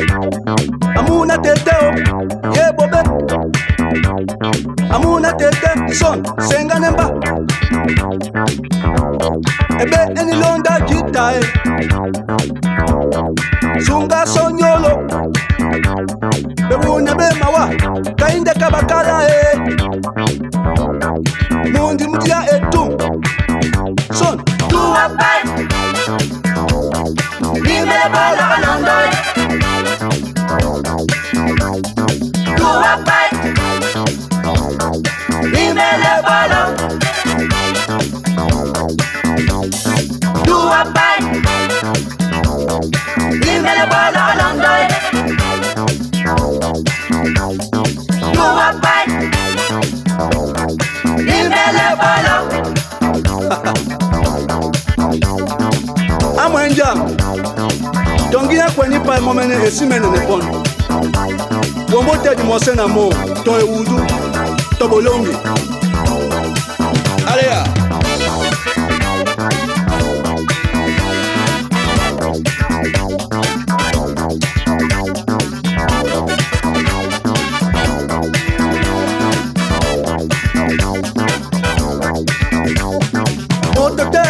Amuna tete, ye bobe. Amuna tete, son, senga nemba. Ebe eni londa jita e. Sunga sonyolo. Bebu nebe mawa, kainde kabakara e. ekweni pa mo mene esi mene ne pon wombo tedi mo se na mo to ewudu to bolongi. Aleya ah. motete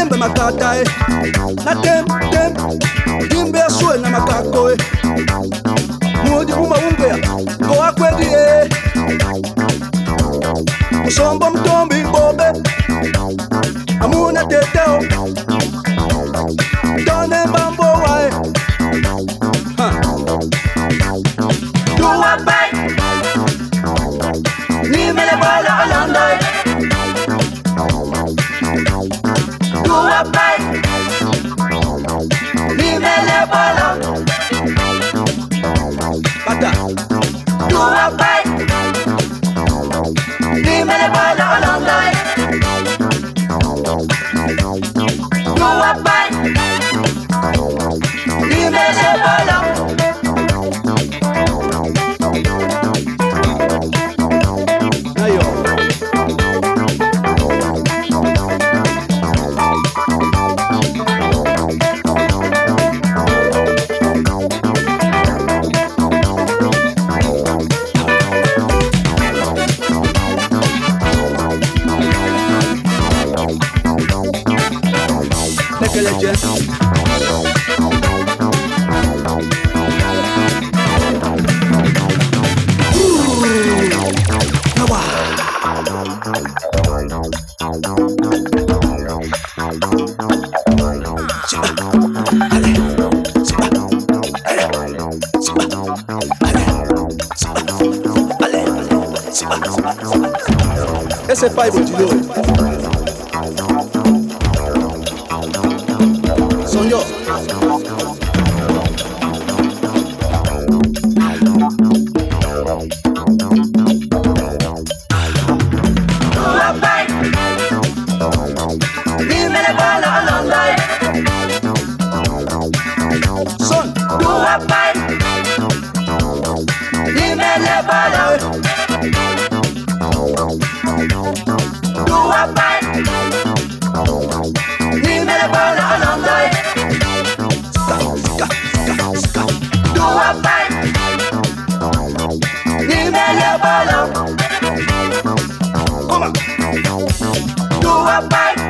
embemaka ta e na tem tem amuna Dua pai Nimele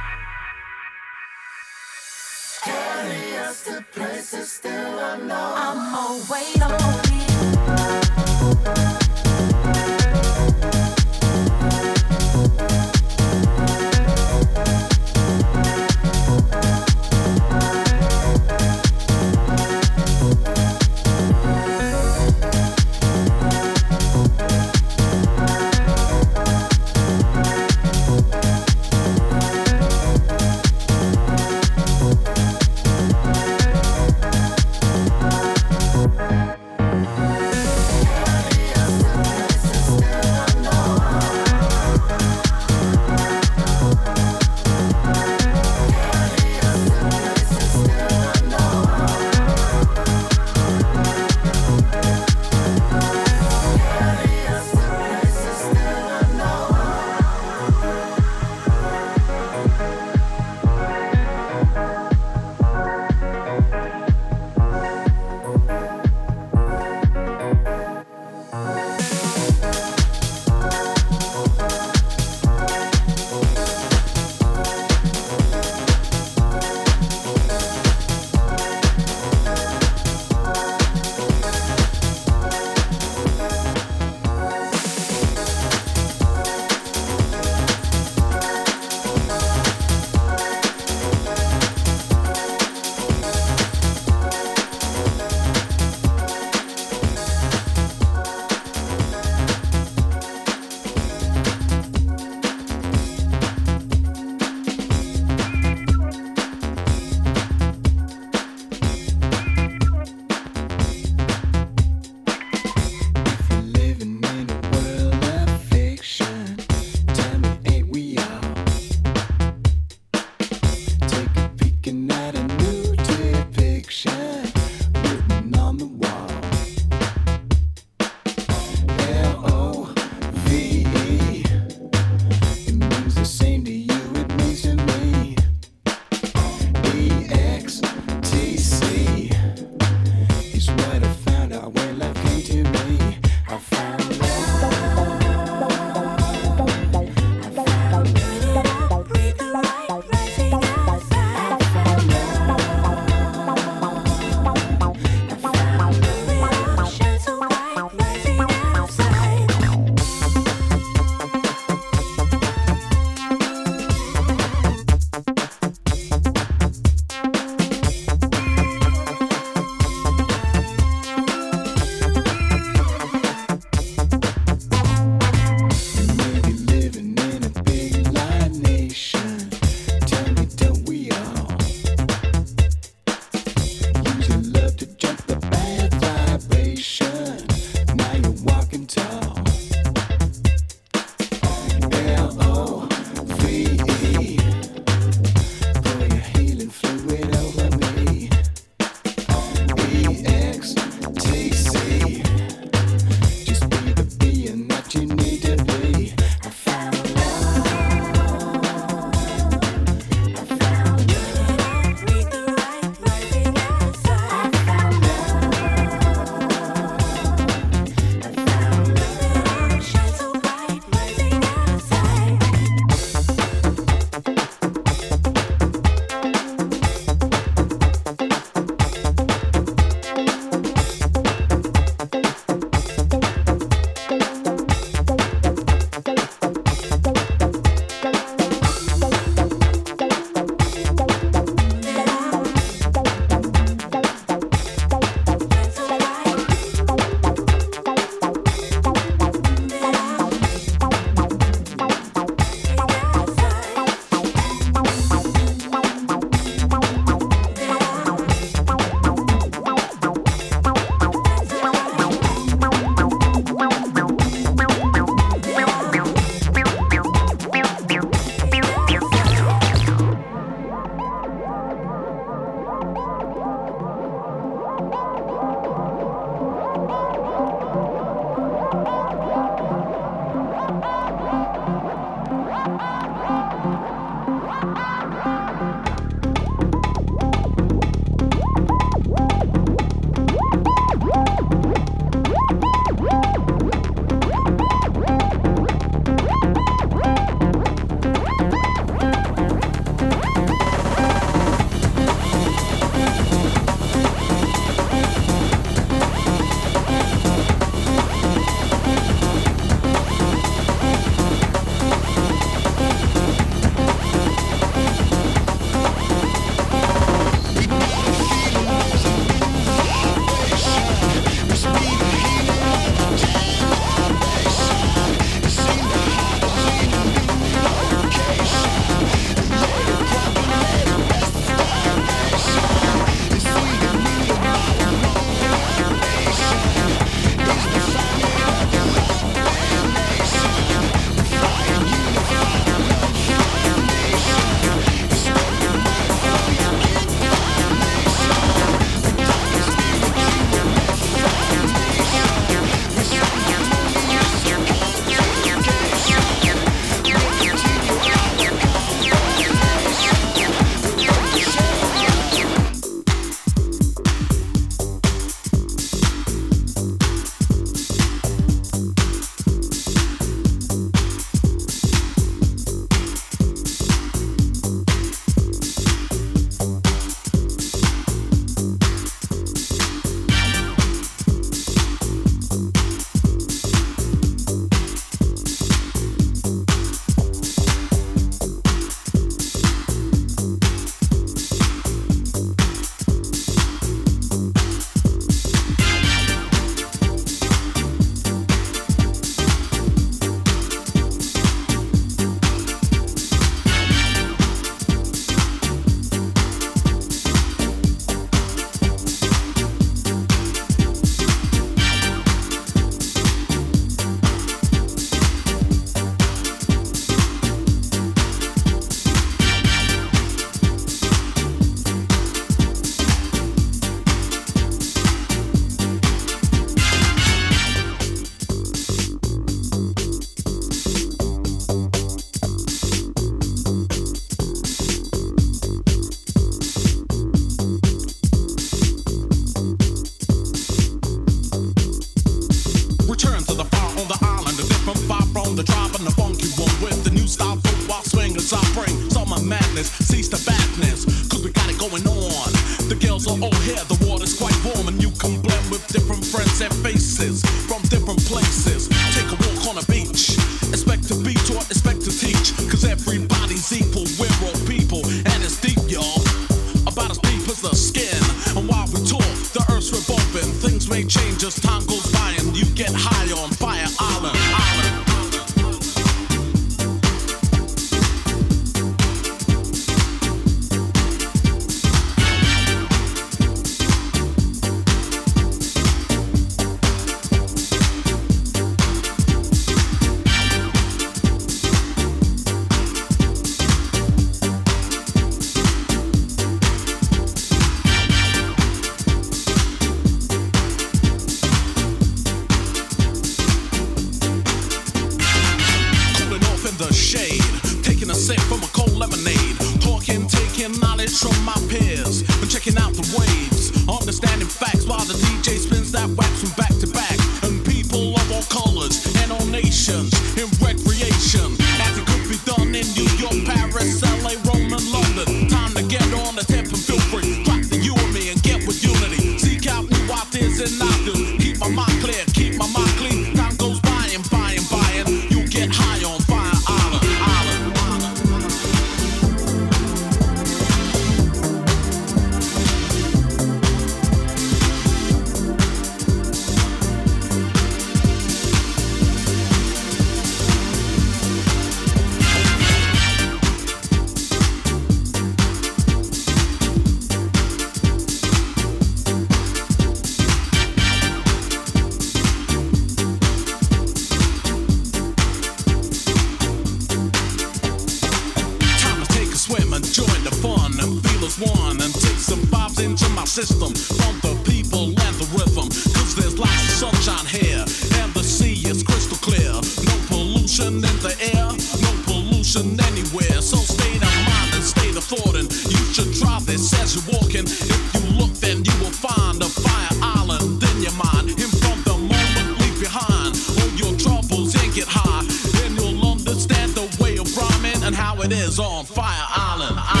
how it is on Fire Island.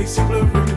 takes you blurry.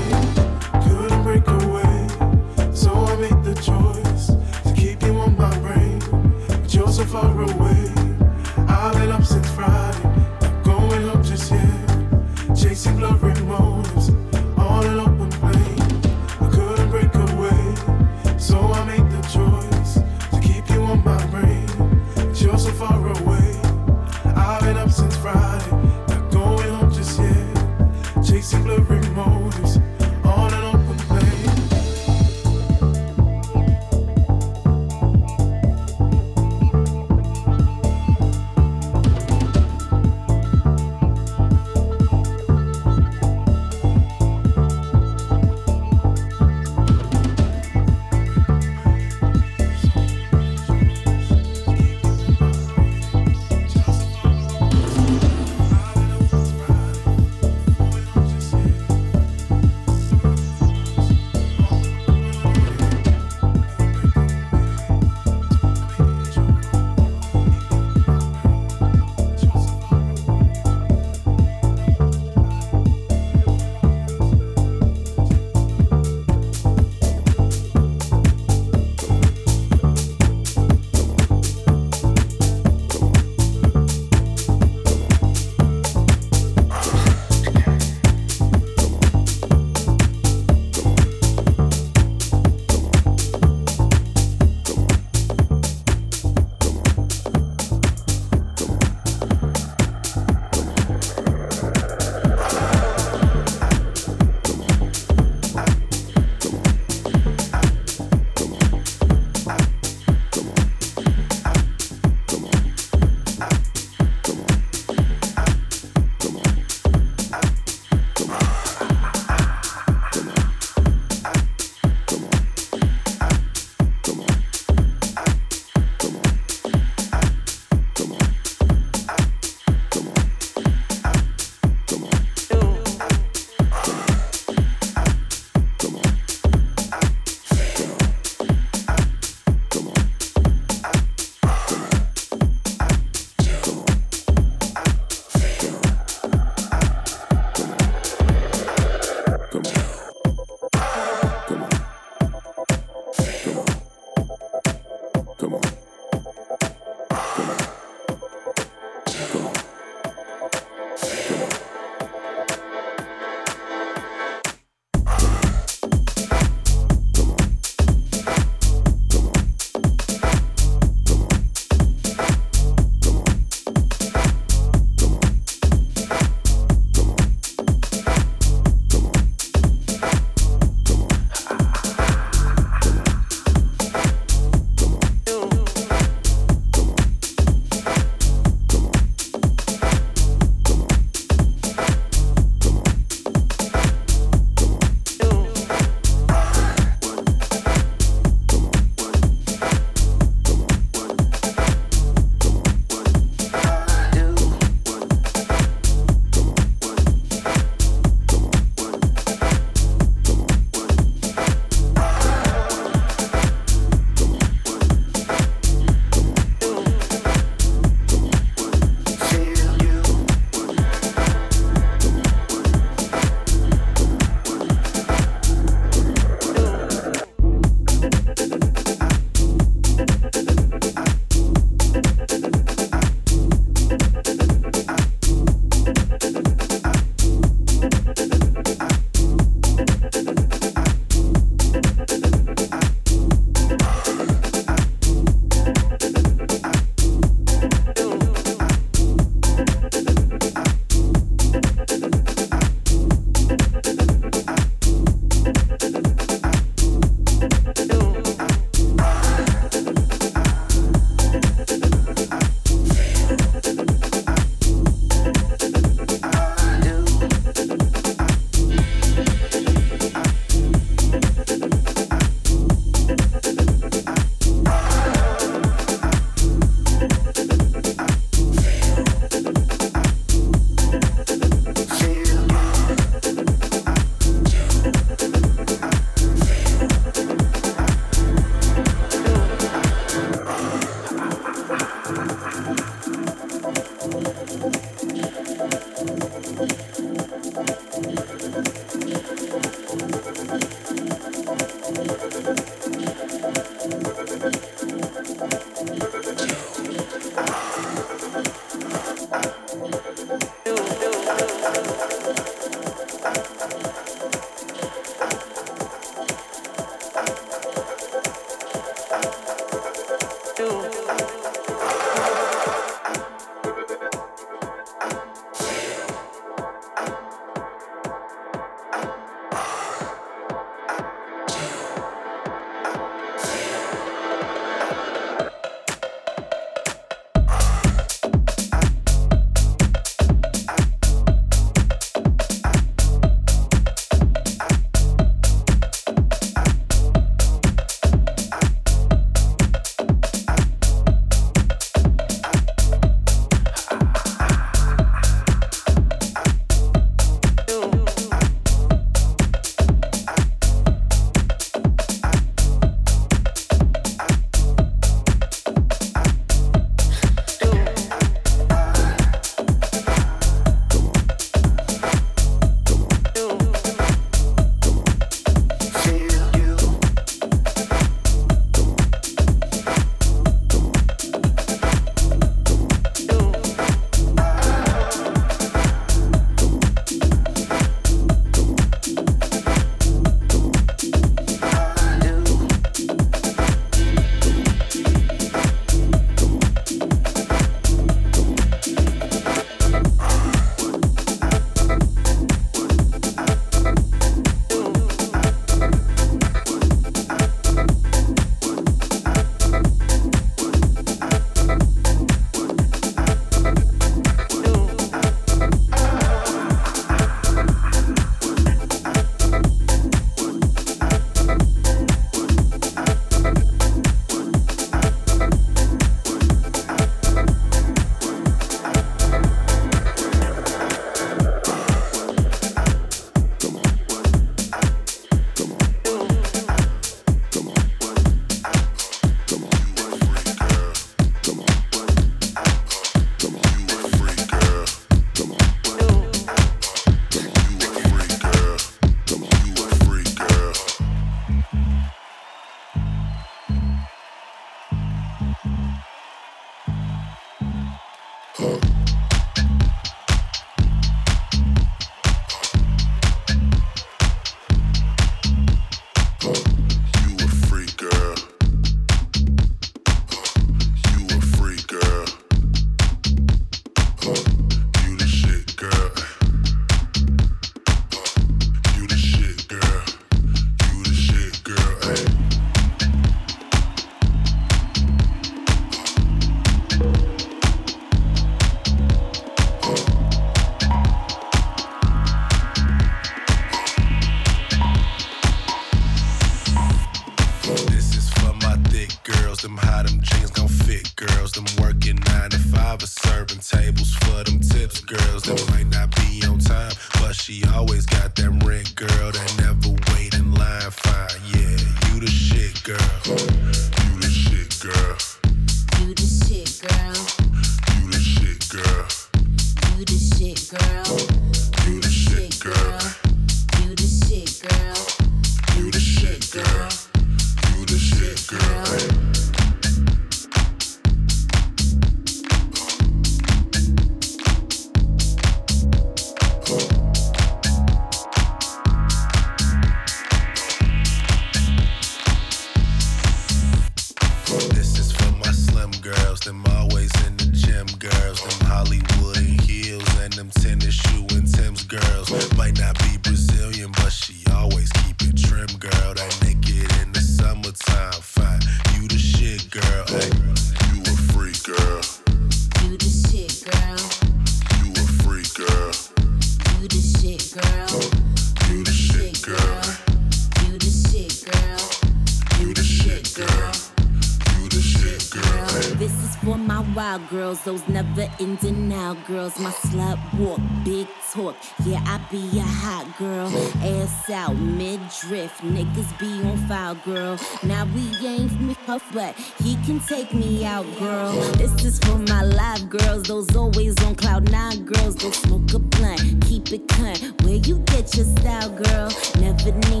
Niggas be on file, girl. Now we ain't me puff, but he can take me out, girl. This is for my live girls, those always on cloud nine girls. Don't smoke a blunt, keep it cunt. Where you get your style, girl? Never need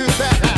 you that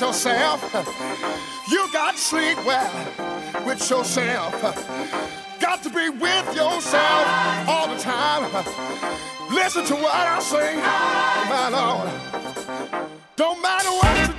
yourself. You got to sleep well with yourself. Got to be with yourself all the time. Listen to what I sing, my Lord. Don't matter what